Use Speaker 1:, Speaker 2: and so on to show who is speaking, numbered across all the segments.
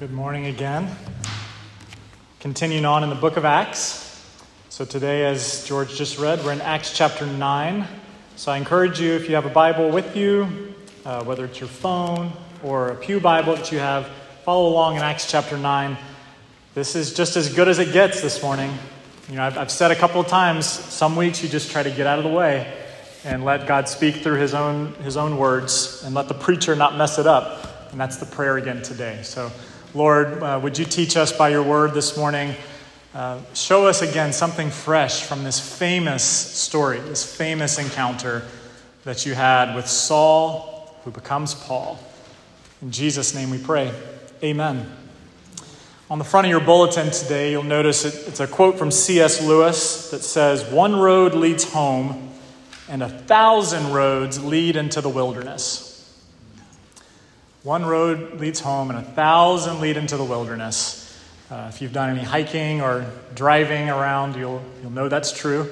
Speaker 1: Good morning again. Continuing on in the book of Acts. So, today, as George just read, we're in Acts chapter 9. So, I encourage you, if you have a Bible with you, uh, whether it's your phone or a Pew Bible that you have, follow along in Acts chapter 9. This is just as good as it gets this morning. You know, I've, I've said a couple of times, some weeks you just try to get out of the way and let God speak through his own, his own words and let the preacher not mess it up. And that's the prayer again today. So, Lord, uh, would you teach us by your word this morning? Uh, show us again something fresh from this famous story, this famous encounter that you had with Saul, who becomes Paul. In Jesus' name we pray. Amen. On the front of your bulletin today, you'll notice it, it's a quote from C.S. Lewis that says, One road leads home, and a thousand roads lead into the wilderness. One road leads home, and a thousand lead into the wilderness. Uh, if you've done any hiking or driving around, you'll, you'll know that's true.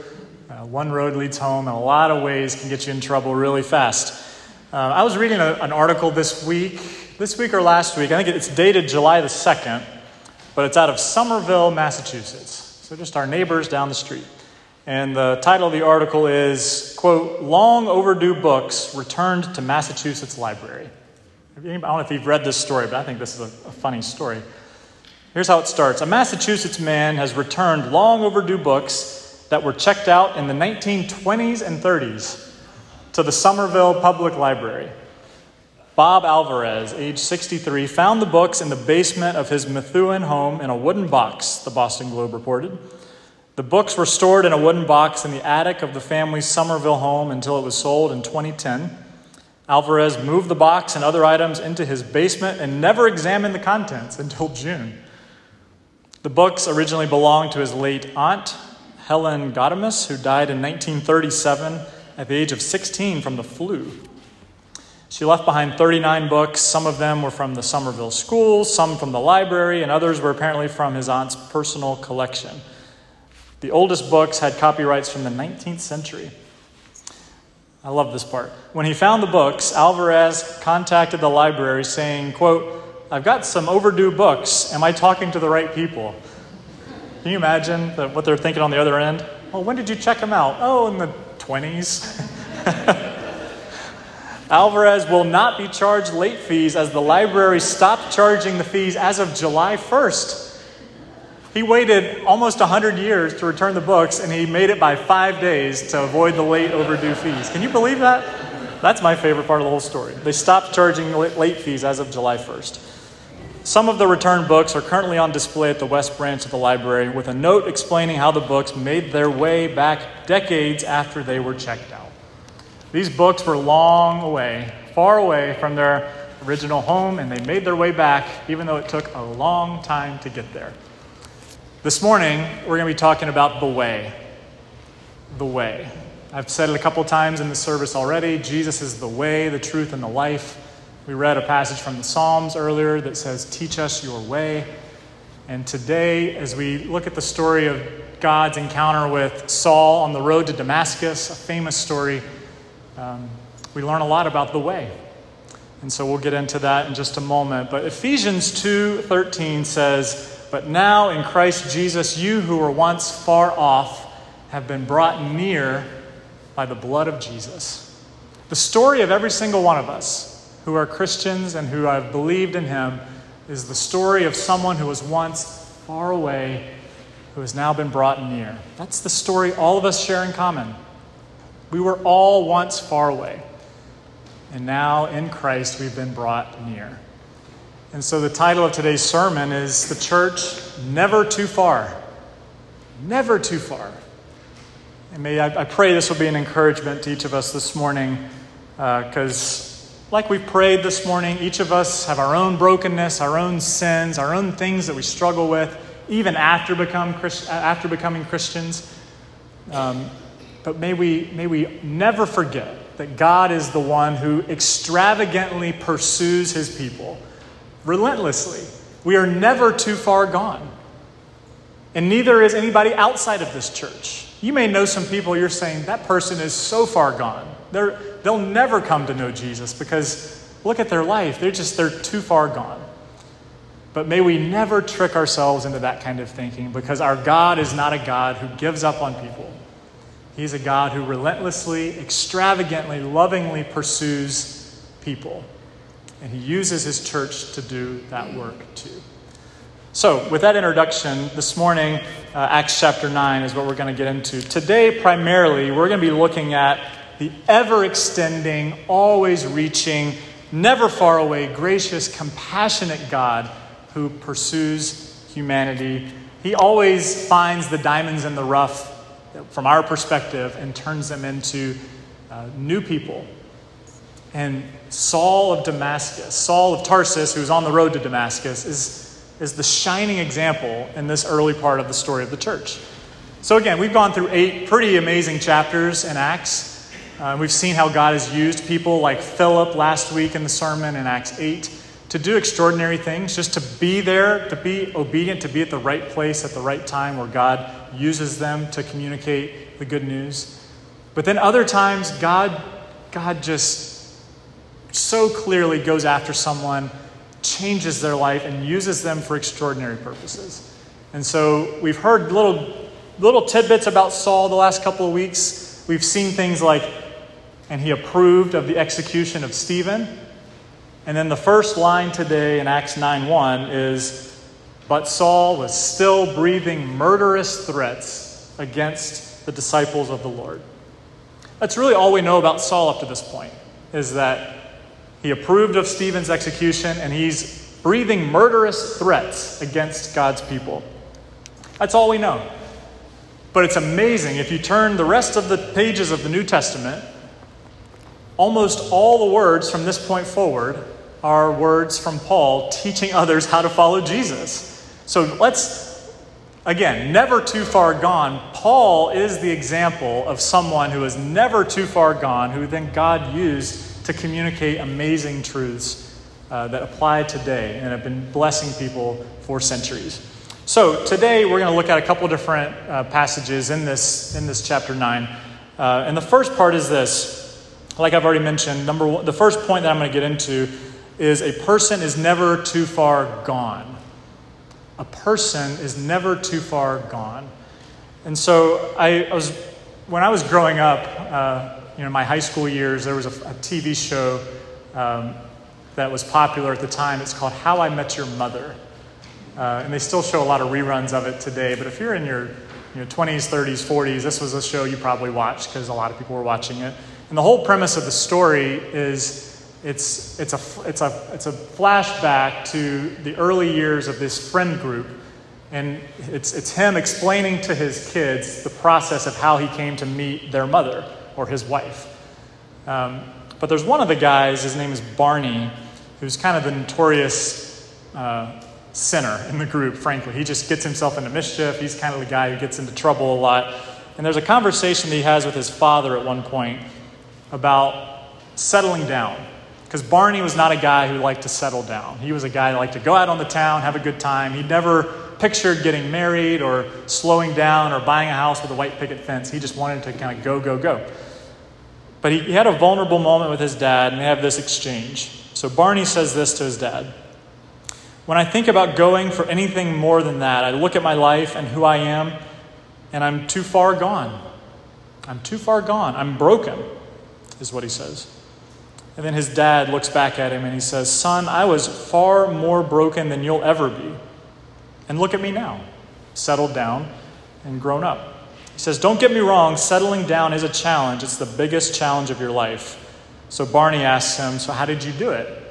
Speaker 1: Uh, one road leads home, and a lot of ways can get you in trouble really fast. Uh, I was reading a, an article this week, this week or last week. I think it's dated July the 2nd, but it's out of Somerville, Massachusetts. So just our neighbors down the street. And the title of the article is, quote, Long Overdue Books Returned to Massachusetts Library. I don't know if you've read this story, but I think this is a, a funny story. Here's how it starts A Massachusetts man has returned long overdue books that were checked out in the 1920s and 30s to the Somerville Public Library. Bob Alvarez, age 63, found the books in the basement of his Methuen home in a wooden box, the Boston Globe reported. The books were stored in a wooden box in the attic of the family's Somerville home until it was sold in 2010. Alvarez moved the box and other items into his basement and never examined the contents until June. The books originally belonged to his late aunt, Helen Gaudamus, who died in 1937 at the age of 16 from the flu. She left behind 39 books. Some of them were from the Somerville schools, some from the library, and others were apparently from his aunt's personal collection. The oldest books had copyrights from the 19th century. I love this part. When he found the books, Alvarez contacted the library saying, quote, I've got some overdue books. Am I talking to the right people? Can you imagine what they're thinking on the other end? Well, when did you check them out? Oh, in the 20s. Alvarez will not be charged late fees as the library stopped charging the fees as of July 1st. He waited almost 100 years to return the books, and he made it by five days to avoid the late overdue fees. Can you believe that? That's my favorite part of the whole story. They stopped charging late fees as of July 1st. Some of the returned books are currently on display at the West Branch of the library with a note explaining how the books made their way back decades after they were checked out. These books were long away, far away from their original home, and they made their way back, even though it took a long time to get there. This morning, we're going to be talking about the way. The way. I've said it a couple times in the service already. Jesus is the way, the truth, and the life. We read a passage from the Psalms earlier that says, Teach us your way. And today, as we look at the story of God's encounter with Saul on the road to Damascus, a famous story, um, we learn a lot about the way. And so we'll get into that in just a moment. But Ephesians 2:13 says, but now in Christ Jesus, you who were once far off have been brought near by the blood of Jesus. The story of every single one of us who are Christians and who have believed in Him is the story of someone who was once far away, who has now been brought near. That's the story all of us share in common. We were all once far away, and now in Christ we've been brought near. And so the title of today's sermon is The Church Never Too Far. Never too far. And may I, I pray this will be an encouragement to each of us this morning because, uh, like we prayed this morning, each of us have our own brokenness, our own sins, our own things that we struggle with, even after, become Christ, after becoming Christians. Um, but may we, may we never forget that God is the one who extravagantly pursues his people relentlessly. We are never too far gone. And neither is anybody outside of this church. You may know some people you're saying, that person is so far gone. They're, they'll never come to know Jesus because look at their life. They're just, they're too far gone. But may we never trick ourselves into that kind of thinking because our God is not a God who gives up on people. He's a God who relentlessly, extravagantly, lovingly pursues people. And he uses his church to do that work too. So, with that introduction, this morning, uh, Acts chapter 9 is what we're going to get into. Today, primarily, we're going to be looking at the ever extending, always reaching, never far away, gracious, compassionate God who pursues humanity. He always finds the diamonds in the rough from our perspective and turns them into uh, new people. And Saul of Damascus, Saul of Tarsus, who was on the road to Damascus, is, is the shining example in this early part of the story of the church. So, again, we've gone through eight pretty amazing chapters in Acts. Uh, we've seen how God has used people like Philip last week in the sermon in Acts 8 to do extraordinary things, just to be there, to be obedient, to be at the right place at the right time where God uses them to communicate the good news. But then other times, God, God just so clearly goes after someone, changes their life, and uses them for extraordinary purposes. And so we've heard little, little tidbits about Saul the last couple of weeks. We've seen things like, and he approved of the execution of Stephen. And then the first line today in Acts 9 1 is, But Saul was still breathing murderous threats against the disciples of the Lord. That's really all we know about Saul up to this point, is that he approved of Stephen's execution and he's breathing murderous threats against God's people. That's all we know. But it's amazing. If you turn the rest of the pages of the New Testament, almost all the words from this point forward are words from Paul teaching others how to follow Jesus. So let's, again, never too far gone. Paul is the example of someone who is never too far gone, who then God used to communicate amazing truths uh, that apply today and have been blessing people for centuries. So today we're going to look at a couple different uh, passages in this, in this chapter 9. Uh, and the first part is this. Like I've already mentioned, number one, the first point that I'm going to get into is a person is never too far gone. A person is never too far gone. And so I, I was, when I was growing up, uh, you know, my high school years, there was a, a TV show um, that was popular at the time. It's called How I Met Your Mother. Uh, and they still show a lot of reruns of it today. But if you're in your you know, 20s, 30s, 40s, this was a show you probably watched because a lot of people were watching it. And the whole premise of the story is it's, it's, a, it's, a, it's a flashback to the early years of this friend group. And it's, it's him explaining to his kids the process of how he came to meet their mother or his wife. Um, but there's one of the guys, his name is Barney, who's kind of the notorious uh, sinner in the group, frankly. He just gets himself into mischief. He's kind of the guy who gets into trouble a lot. And there's a conversation that he has with his father at one point about settling down because Barney was not a guy who liked to settle down. He was a guy that liked to go out on the town, have a good time. He never pictured getting married or slowing down or buying a house with a white picket fence. He just wanted to kind of go, go, go. But he, he had a vulnerable moment with his dad, and they have this exchange. So Barney says this to his dad When I think about going for anything more than that, I look at my life and who I am, and I'm too far gone. I'm too far gone. I'm broken, is what he says. And then his dad looks back at him and he says, Son, I was far more broken than you'll ever be. And look at me now, settled down and grown up. He says, Don't get me wrong, settling down is a challenge. It's the biggest challenge of your life. So Barney asks him, So how did you do it?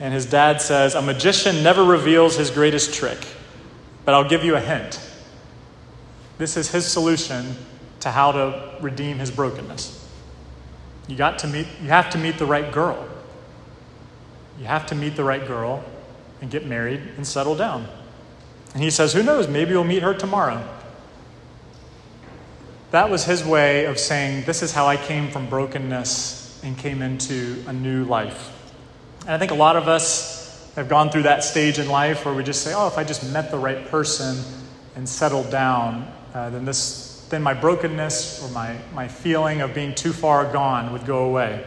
Speaker 1: And his dad says, A magician never reveals his greatest trick, but I'll give you a hint. This is his solution to how to redeem his brokenness. You got to meet you have to meet the right girl. You have to meet the right girl and get married and settle down. And he says, Who knows? Maybe you'll meet her tomorrow. That was his way of saying, This is how I came from brokenness and came into a new life. And I think a lot of us have gone through that stage in life where we just say, Oh, if I just met the right person and settled down, uh, then this then my brokenness or my, my feeling of being too far gone would go away.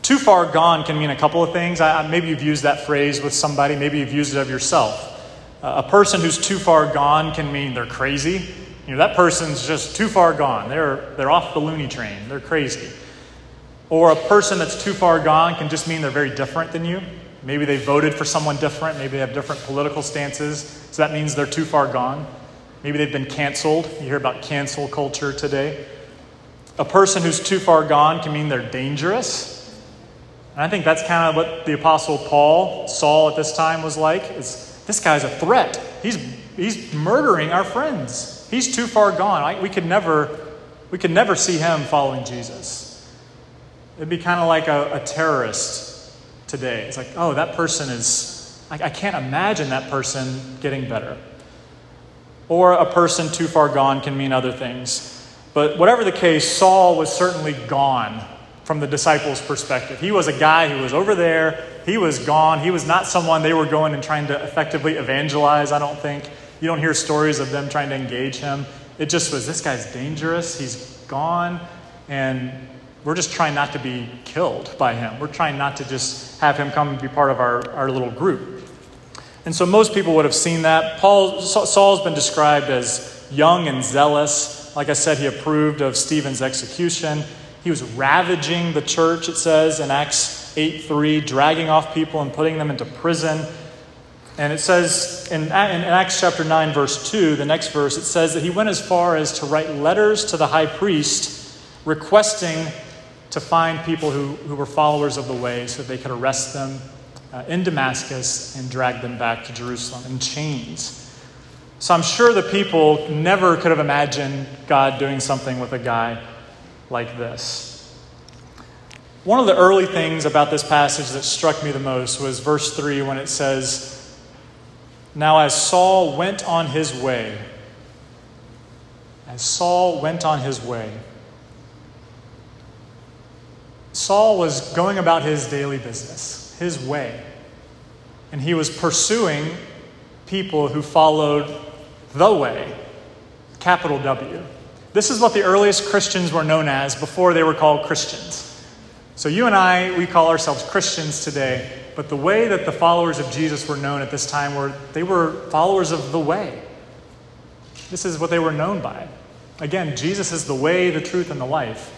Speaker 1: Too far gone can mean a couple of things. I, maybe you've used that phrase with somebody, maybe you've used it of yourself. Uh, a person who's too far gone can mean they're crazy. You know, that person's just too far gone. They're, they're off the loony train. They're crazy. Or a person that's too far gone can just mean they're very different than you. Maybe they voted for someone different. Maybe they have different political stances. So that means they're too far gone. Maybe they've been canceled. You hear about cancel culture today. A person who's too far gone can mean they're dangerous. And I think that's kind of what the Apostle Paul, Saul at this time was like. Is this guy's a threat. He's, he's murdering our friends. He's too far gone. I, we, could never, we could never see him following Jesus. It'd be kind of like a, a terrorist today. It's like, oh, that person is, I, I can't imagine that person getting better. Or a person too far gone can mean other things. But whatever the case, Saul was certainly gone from the disciples' perspective. He was a guy who was over there, he was gone. He was not someone they were going and trying to effectively evangelize, I don't think. You don't hear stories of them trying to engage him. It just was this guy's dangerous, he's gone, and we're just trying not to be killed by him. We're trying not to just have him come and be part of our, our little group. And so most people would have seen that. Paul, Saul's been described as young and zealous. Like I said, he approved of Stephen's execution. He was ravaging the church, it says in Acts 8 3, dragging off people and putting them into prison. And it says in, in Acts chapter 9, verse 2, the next verse, it says that he went as far as to write letters to the high priest requesting to find people who, who were followers of the way so that they could arrest them uh, in Damascus and drag them back to Jerusalem in chains. So I'm sure the people never could have imagined God doing something with a guy like this. One of the early things about this passage that struck me the most was verse 3 when it says, Now as Saul went on his way, as Saul went on his way, Saul was going about his daily business, his way. And he was pursuing people who followed the way, capital W. This is what the earliest Christians were known as before they were called Christians. So you and I, we call ourselves Christians today, but the way that the followers of Jesus were known at this time were they were followers of the way. This is what they were known by. Again, Jesus is the way, the truth, and the life.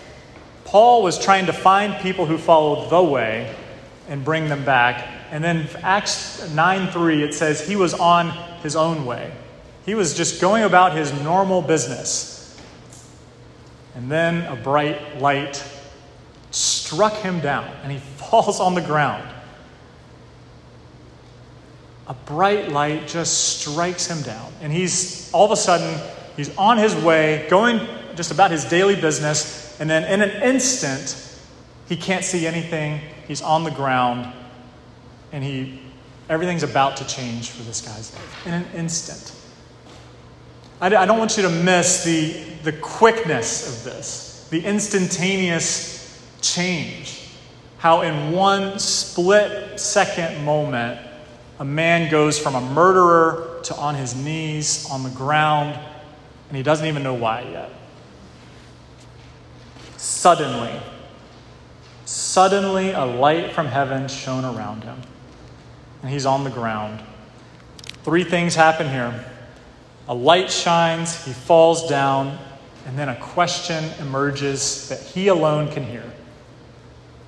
Speaker 1: Paul was trying to find people who followed the way and bring them back. And then Acts 9 3, it says he was on his own way. He was just going about his normal business. And then a bright light struck him down, and he falls on the ground. A bright light just strikes him down, and he's all of a sudden, he's on his way, going just about his daily business, and then in an instant, he can't see anything. He's on the ground, and he everything's about to change for this guy's life in an instant. I, I don't want you to miss the, the quickness of this, the instantaneous change. How, in one split second moment, a man goes from a murderer to on his knees on the ground, and he doesn't even know why yet. Suddenly, suddenly a light from heaven shone around him, and he's on the ground. Three things happen here a light shines, he falls down, and then a question emerges that he alone can hear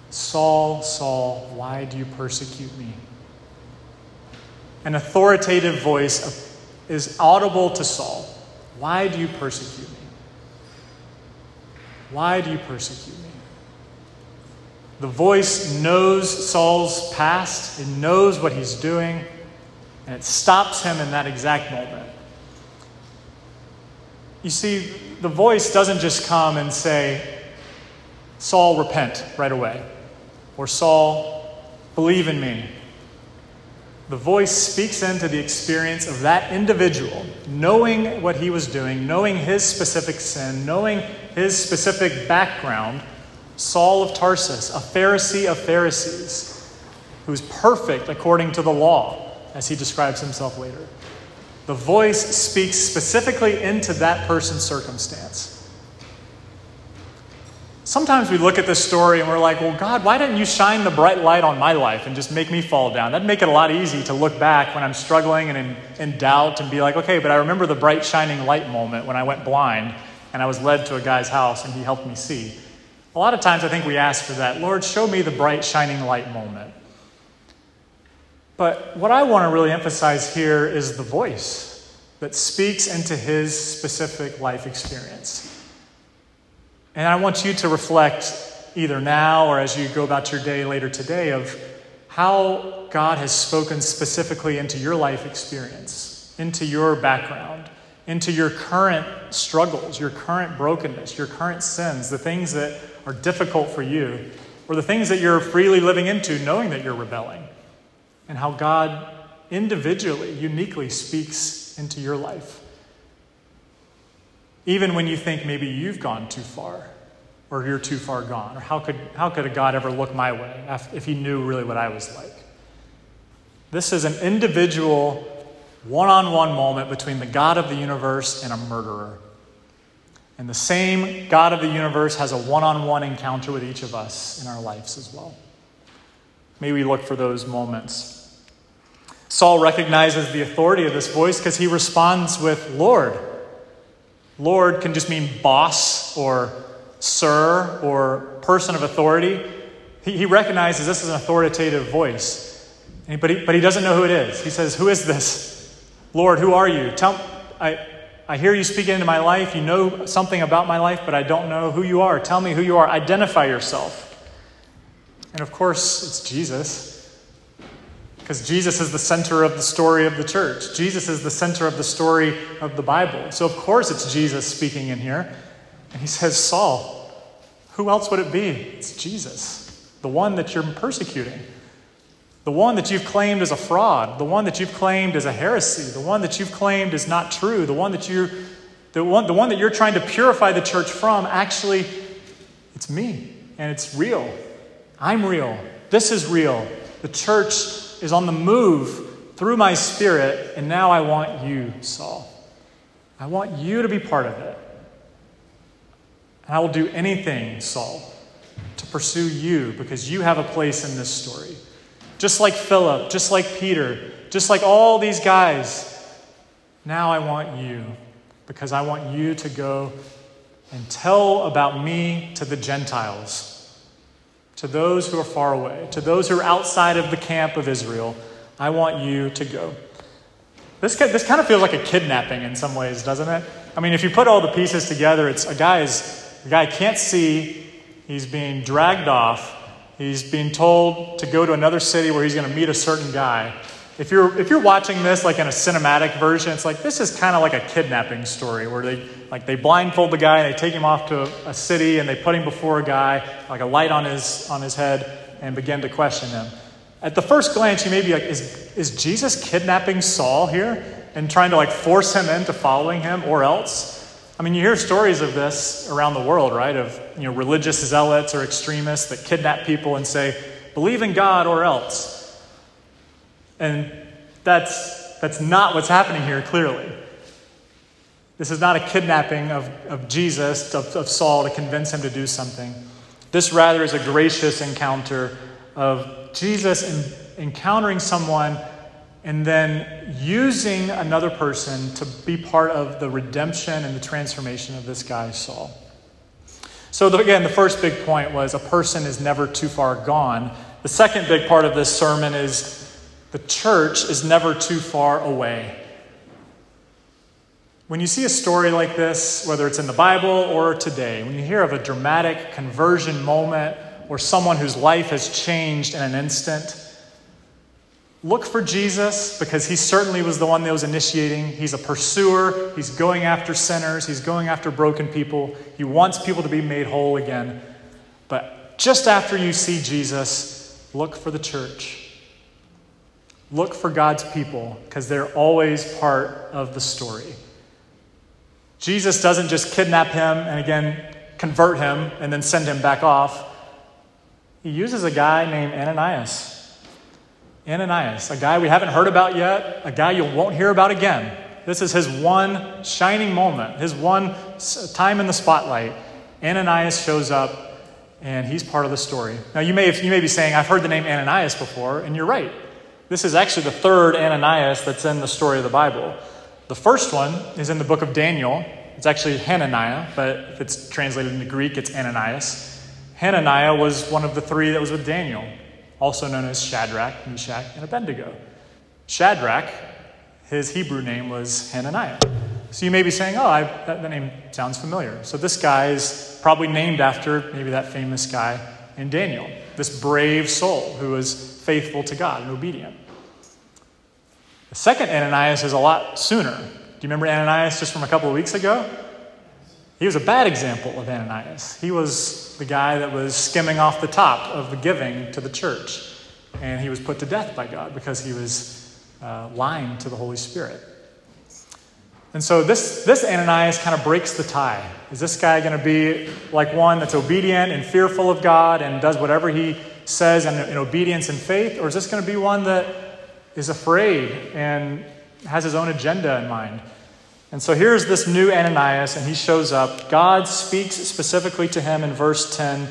Speaker 1: Saul, Saul, why do you persecute me? An authoritative voice is audible to Saul. Why do you persecute me? Why do you persecute me? The voice knows Saul's past, it knows what he's doing, and it stops him in that exact moment. You see, the voice doesn't just come and say, Saul, repent right away, or Saul, believe in me. The voice speaks into the experience of that individual, knowing what he was doing, knowing his specific sin, knowing his specific background. Saul of Tarsus, a Pharisee of Pharisees, who's perfect according to the law, as he describes himself later. The voice speaks specifically into that person's circumstance. Sometimes we look at this story and we're like, well, God, why didn't you shine the bright light on my life and just make me fall down? That'd make it a lot easy to look back when I'm struggling and in, in doubt and be like, okay, but I remember the bright shining light moment when I went blind and I was led to a guy's house and he helped me see. A lot of times I think we ask for that. Lord, show me the bright shining light moment. But what I want to really emphasize here is the voice that speaks into his specific life experience. And I want you to reflect either now or as you go about your day later today of how God has spoken specifically into your life experience, into your background, into your current struggles, your current brokenness, your current sins, the things that are difficult for you, or the things that you're freely living into knowing that you're rebelling, and how God individually, uniquely speaks into your life. Even when you think maybe you've gone too far or you're too far gone, or how could, how could a God ever look my way if he knew really what I was like? This is an individual, one on one moment between the God of the universe and a murderer. And the same God of the universe has a one on one encounter with each of us in our lives as well. May we look for those moments. Saul recognizes the authority of this voice because he responds with Lord. Lord can just mean boss or sir or person of authority. He, he recognizes this is an authoritative voice, but he, but he doesn't know who it is. He says, Who is this? Lord, who are you? Tell, I, I hear you speaking into my life. You know something about my life, but I don't know who you are. Tell me who you are. Identify yourself. And of course, it's Jesus. Because Jesus is the center of the story of the church. Jesus is the center of the story of the Bible. So, of course, it's Jesus speaking in here. And he says, Saul, who else would it be? It's Jesus, the one that you're persecuting, the one that you've claimed as a fraud, the one that you've claimed as a heresy, the one that you've claimed is not true, the one that you're, the one, the one that you're trying to purify the church from. Actually, it's me, and it's real. I'm real. This is real. The church is on the move through my spirit, and now I want you, Saul. I want you to be part of it. And I will do anything, Saul, to pursue you because you have a place in this story. Just like Philip, just like Peter, just like all these guys. Now I want you because I want you to go and tell about me to the Gentiles, to those who are far away, to those who are outside of the camp of Israel. I want you to go. This, this kind of feels like a kidnapping in some ways, doesn't it? I mean, if you put all the pieces together, it's a guy's the guy can't see. He's being dragged off. He's being told to go to another city where he's going to meet a certain guy. If you're, if you're watching this like in a cinematic version, it's like this is kind of like a kidnapping story where they like they blindfold the guy and they take him off to a, a city and they put him before a guy, like a light on his on his head, and begin to question him. At the first glance, you may be like, is, is Jesus kidnapping Saul here and trying to like force him into following him or else? I mean, you hear stories of this around the world, right? Of you know, religious zealots or extremists that kidnap people and say, believe in God or else. And that's, that's not what's happening here, clearly. This is not a kidnapping of, of Jesus, of, of Saul, to convince him to do something. This rather is a gracious encounter of Jesus in, encountering someone and then using another person to be part of the redemption and the transformation of this guy, Saul. So, the, again, the first big point was a person is never too far gone. The second big part of this sermon is the church is never too far away. When you see a story like this, whether it's in the Bible or today, when you hear of a dramatic conversion moment or someone whose life has changed in an instant, Look for Jesus because he certainly was the one that was initiating. He's a pursuer. He's going after sinners. He's going after broken people. He wants people to be made whole again. But just after you see Jesus, look for the church. Look for God's people because they're always part of the story. Jesus doesn't just kidnap him and again convert him and then send him back off. He uses a guy named Ananias. Ananias, a guy we haven't heard about yet, a guy you won't hear about again. This is his one shining moment, his one time in the spotlight. Ananias shows up and he's part of the story. Now, you may, you may be saying, I've heard the name Ananias before, and you're right. This is actually the third Ananias that's in the story of the Bible. The first one is in the book of Daniel. It's actually Hananiah, but if it's translated into Greek, it's Ananias. Hananiah was one of the three that was with Daniel, also known as Shadrach, Meshach, and Abednego. Shadrach, his Hebrew name was Hananiah. So you may be saying, oh, I, that, that name sounds familiar. So this guy is probably named after maybe that famous guy in Daniel, this brave soul who was faithful to God and obedient. The second Ananias is a lot sooner. Do you remember Ananias just from a couple of weeks ago? He was a bad example of Ananias. He was the guy that was skimming off the top of the giving to the church. And he was put to death by God because he was uh, lying to the Holy Spirit. And so this, this Ananias kind of breaks the tie. Is this guy going to be like one that's obedient and fearful of God and does whatever he says in, in obedience and faith? Or is this going to be one that is afraid and has his own agenda in mind? And so here's this new Ananias, and he shows up. God speaks specifically to him in verse 10.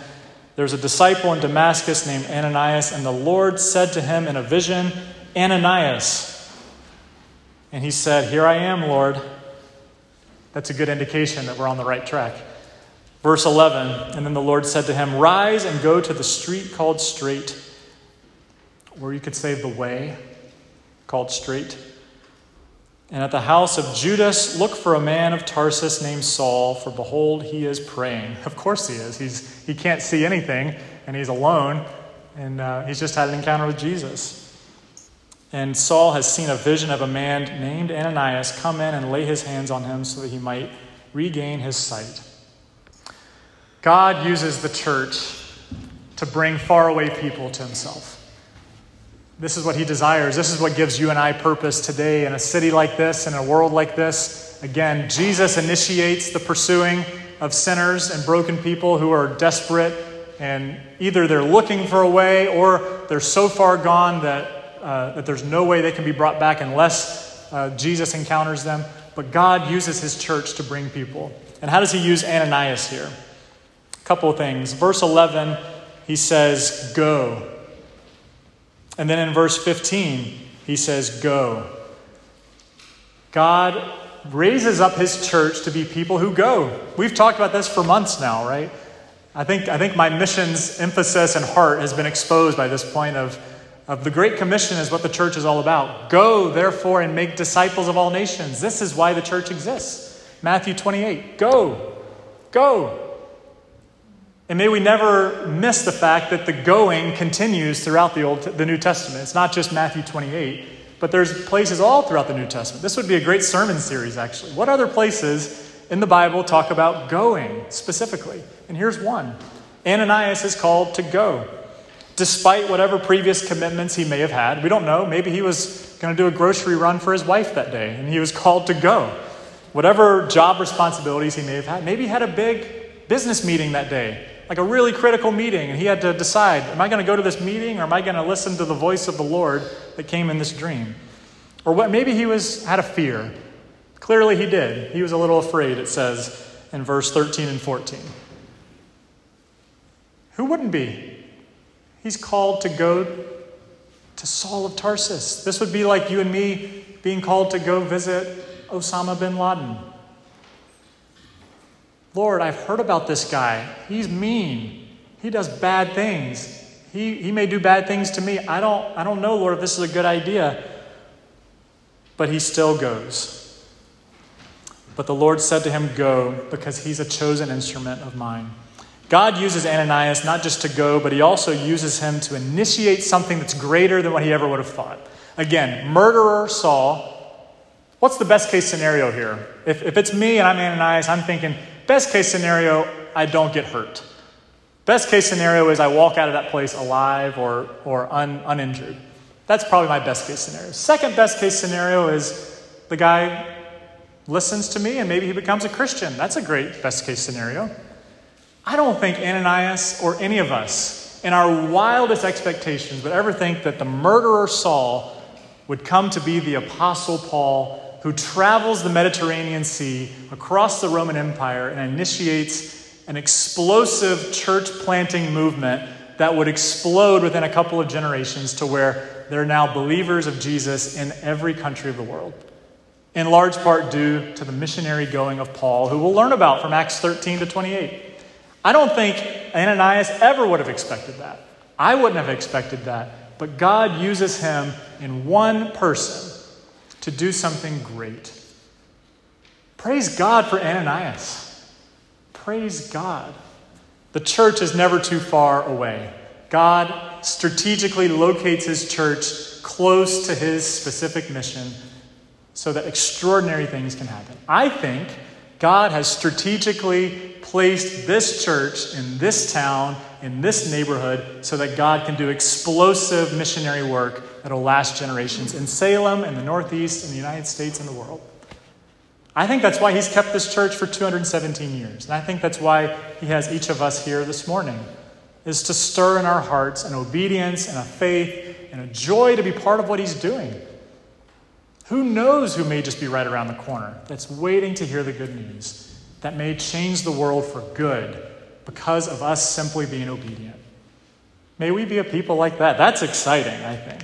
Speaker 1: There's a disciple in Damascus named Ananias, and the Lord said to him in a vision, Ananias. And he said, Here I am, Lord. That's a good indication that we're on the right track. Verse 11 And then the Lord said to him, Rise and go to the street called Straight, or you could say the way called Straight. And at the house of Judas, look for a man of Tarsus named Saul, for behold, he is praying. Of course he is. He's, he can't see anything, and he's alone, and uh, he's just had an encounter with Jesus. And Saul has seen a vision of a man named Ananias come in and lay his hands on him so that he might regain his sight. God uses the church to bring faraway people to himself. This is what he desires. This is what gives you and I purpose today in a city like this, in a world like this. Again, Jesus initiates the pursuing of sinners and broken people who are desperate and either they're looking for a way or they're so far gone that, uh, that there's no way they can be brought back unless uh, Jesus encounters them. But God uses his church to bring people. And how does he use Ananias here? A couple of things. Verse 11, he says, Go. And then in verse 15, he says, Go. God raises up his church to be people who go. We've talked about this for months now, right? I think, I think my mission's emphasis and heart has been exposed by this point of, of the Great Commission is what the church is all about. Go, therefore, and make disciples of all nations. This is why the church exists. Matthew 28. Go. Go. And may we never miss the fact that the going continues throughout the Old, the New Testament. It's not just Matthew 28, but there's places all throughout the New Testament. This would be a great sermon series, actually. What other places in the Bible talk about going specifically? And here's one Ananias is called to go. Despite whatever previous commitments he may have had, we don't know. Maybe he was going to do a grocery run for his wife that day, and he was called to go. Whatever job responsibilities he may have had, maybe he had a big business meeting that day like a really critical meeting, and he had to decide am I going to go to this meeting or am I going to listen to the voice of the Lord that came in this dream? Or what maybe he was had a fear. Clearly he did. He was a little afraid, it says in verse 13 and 14. Who wouldn't be? He's called to go to Saul of Tarsus. This would be like you and me being called to go visit Osama bin Laden Lord, I've heard about this guy. He's mean. He does bad things. He, he may do bad things to me. I don't, I don't know, Lord, if this is a good idea. But he still goes. But the Lord said to him, Go, because he's a chosen instrument of mine. God uses Ananias not just to go, but he also uses him to initiate something that's greater than what he ever would have thought. Again, murderer Saul. What's the best case scenario here? If, if it's me and I'm Ananias, I'm thinking, Best case scenario, I don't get hurt. Best case scenario is I walk out of that place alive or, or un, uninjured. That's probably my best case scenario. Second best case scenario is the guy listens to me and maybe he becomes a Christian. That's a great best case scenario. I don't think Ananias or any of us, in our wildest expectations, would ever think that the murderer Saul would come to be the Apostle Paul who travels the Mediterranean Sea across the Roman Empire and initiates an explosive church planting movement that would explode within a couple of generations to where there are now believers of Jesus in every country of the world. In large part due to the missionary going of Paul, who we'll learn about from Acts 13 to 28. I don't think Ananias ever would have expected that. I wouldn't have expected that. But God uses him in one person to do something great. Praise God for Ananias. Praise God. The church is never too far away. God strategically locates his church close to his specific mission so that extraordinary things can happen. I think God has strategically placed this church in this town, in this neighborhood, so that God can do explosive missionary work that will last generations in Salem, in the Northeast, in the United States, and the world. I think that's why He's kept this church for 217 years. And I think that's why He has each of us here this morning, is to stir in our hearts an obedience and a faith and a joy to be part of what He's doing. Who knows who may just be right around the corner that's waiting to hear the good news that may change the world for good because of us simply being obedient? May we be a people like that. That's exciting, I think.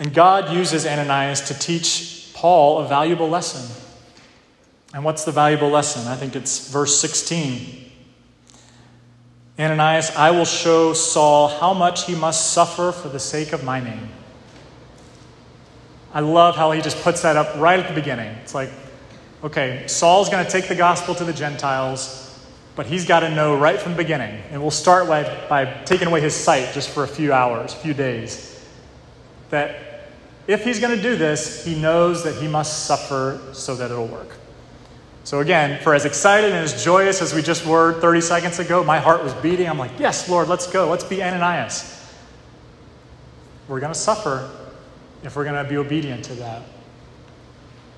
Speaker 1: And God uses Ananias to teach Paul a valuable lesson. And what's the valuable lesson? I think it's verse 16. Ananias, I will show Saul how much he must suffer for the sake of my name. I love how he just puts that up right at the beginning. It's like, okay, Saul's going to take the gospel to the Gentiles, but he's got to know right from the beginning. And we'll start by, by taking away his sight just for a few hours, a few days. That if he's going to do this, he knows that he must suffer so that it'll work. So, again, for as excited and as joyous as we just were 30 seconds ago, my heart was beating. I'm like, yes, Lord, let's go. Let's be Ananias. We're going to suffer if we're going to be obedient to that.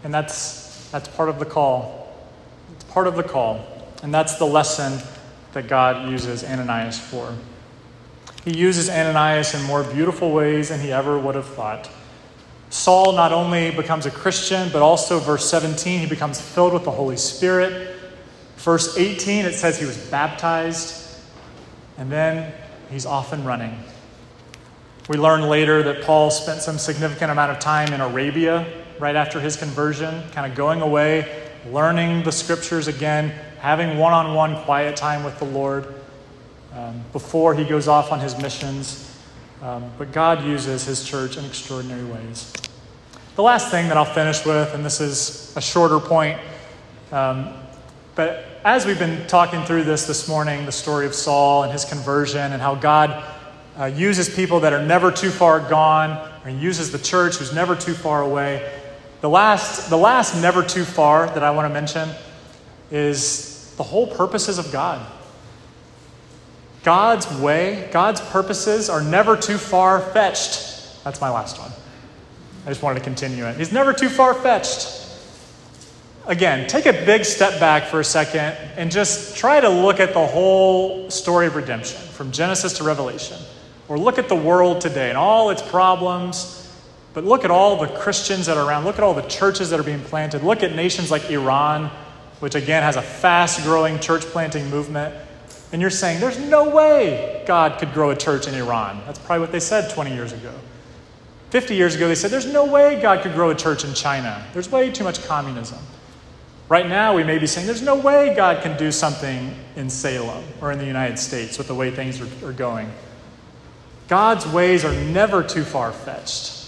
Speaker 1: And that's, that's part of the call. It's part of the call. And that's the lesson that God uses Ananias for. He uses Ananias in more beautiful ways than he ever would have thought. Saul not only becomes a Christian, but also, verse 17, he becomes filled with the Holy Spirit. Verse 18, it says he was baptized, and then he's off and running. We learn later that Paul spent some significant amount of time in Arabia right after his conversion, kind of going away, learning the scriptures again, having one on one quiet time with the Lord um, before he goes off on his missions. Um, but God uses his church in extraordinary ways. The last thing that I'll finish with, and this is a shorter point, um, but as we've been talking through this this morning, the story of Saul and his conversion and how God uh, uses people that are never too far gone, or uses the church who's never too far away. The last, the last never too far that I want to mention is the whole purposes of God. God's way, God's purposes are never too far fetched. That's my last one. I just wanted to continue it. He's never too far fetched. Again, take a big step back for a second and just try to look at the whole story of redemption from Genesis to Revelation. Or look at the world today and all its problems. But look at all the Christians that are around. Look at all the churches that are being planted. Look at nations like Iran, which again has a fast growing church planting movement. And you're saying, there's no way God could grow a church in Iran. That's probably what they said 20 years ago. 50 years ago, they said, there's no way God could grow a church in China. There's way too much communism. Right now, we may be saying, there's no way God can do something in Salem or in the United States with the way things are, are going. God's ways are never too far fetched.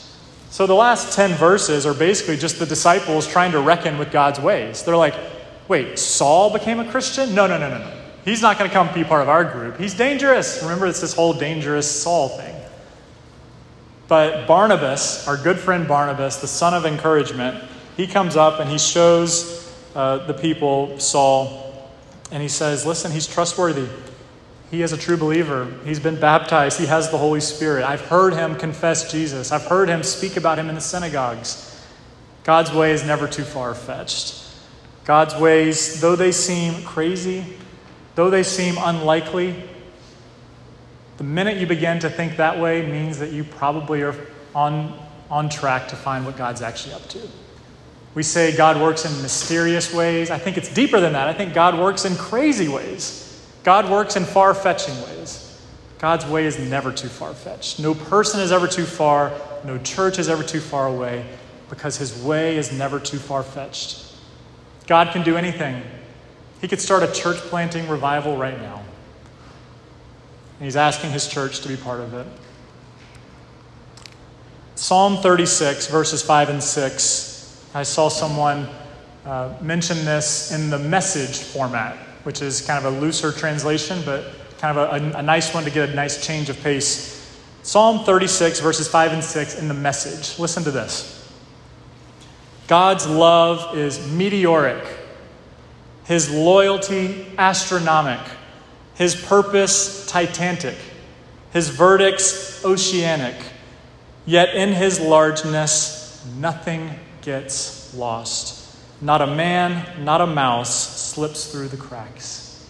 Speaker 1: So the last 10 verses are basically just the disciples trying to reckon with God's ways. They're like, wait, Saul became a Christian? No, no, no, no, no. He's not going to come be part of our group. He's dangerous. Remember, it's this whole dangerous Saul thing. But Barnabas, our good friend Barnabas, the son of encouragement, he comes up and he shows uh, the people Saul, and he says, Listen, he's trustworthy. He is a true believer. He's been baptized. He has the Holy Spirit. I've heard him confess Jesus. I've heard him speak about him in the synagogues. God's way is never too far fetched. God's ways, though they seem crazy, though they seem unlikely, the minute you begin to think that way means that you probably are on, on track to find what God's actually up to. We say God works in mysterious ways. I think it's deeper than that. I think God works in crazy ways. God works in far fetching ways. God's way is never too far fetched. No person is ever too far. No church is ever too far away because his way is never too far fetched. God can do anything. He could start a church planting revival right now. And he's asking his church to be part of it. Psalm 36, verses 5 and 6. I saw someone uh, mention this in the message format, which is kind of a looser translation, but kind of a, a, a nice one to get a nice change of pace. Psalm 36, verses 5 and 6 in the message. Listen to this God's love is meteoric, His loyalty astronomic, His purpose titanic, His verdicts oceanic. Yet in his largeness, nothing gets lost. Not a man, not a mouse slips through the cracks.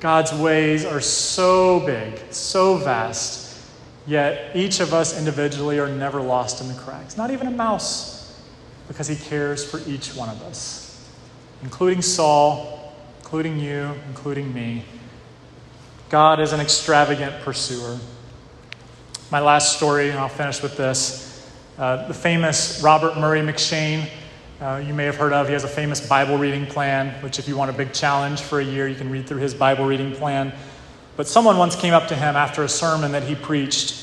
Speaker 1: God's ways are so big, so vast, yet each of us individually are never lost in the cracks. Not even a mouse, because he cares for each one of us, including Saul, including you, including me. God is an extravagant pursuer. My last story, and I'll finish with this. Uh, the famous Robert Murray M'Cheyne, uh, you may have heard of. He has a famous Bible reading plan, which, if you want a big challenge for a year, you can read through his Bible reading plan. But someone once came up to him after a sermon that he preached,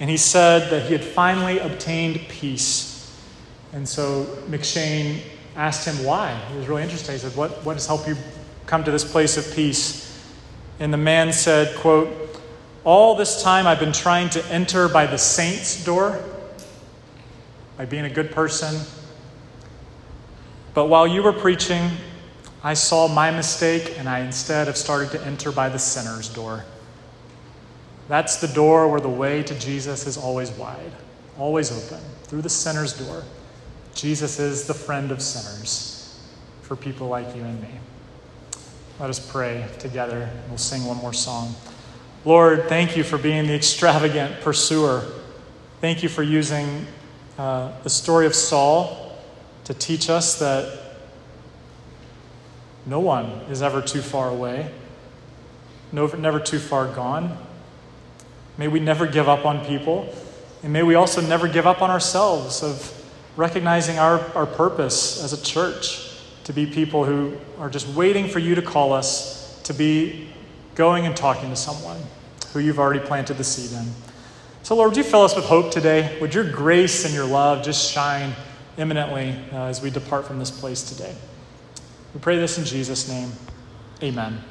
Speaker 1: and he said that he had finally obtained peace. And so M'Cheyne asked him why. He was really interested. He said, What, what has helped you come to this place of peace? And the man said, quote, all this time, I've been trying to enter by the saint's door, by being a good person. But while you were preaching, I saw my mistake, and I instead have started to enter by the sinner's door. That's the door where the way to Jesus is always wide, always open, through the sinner's door. Jesus is the friend of sinners for people like you and me. Let us pray together. We'll sing one more song. Lord, thank you for being the extravagant pursuer. Thank you for using uh, the story of Saul to teach us that no one is ever too far away, no, never too far gone. May we never give up on people, and may we also never give up on ourselves of recognizing our, our purpose as a church to be people who are just waiting for you to call us to be going and talking to someone who you've already planted the seed in. So, Lord, would you fill us with hope today? Would your grace and your love just shine imminently uh, as we depart from this place today? We pray this in Jesus' name. Amen.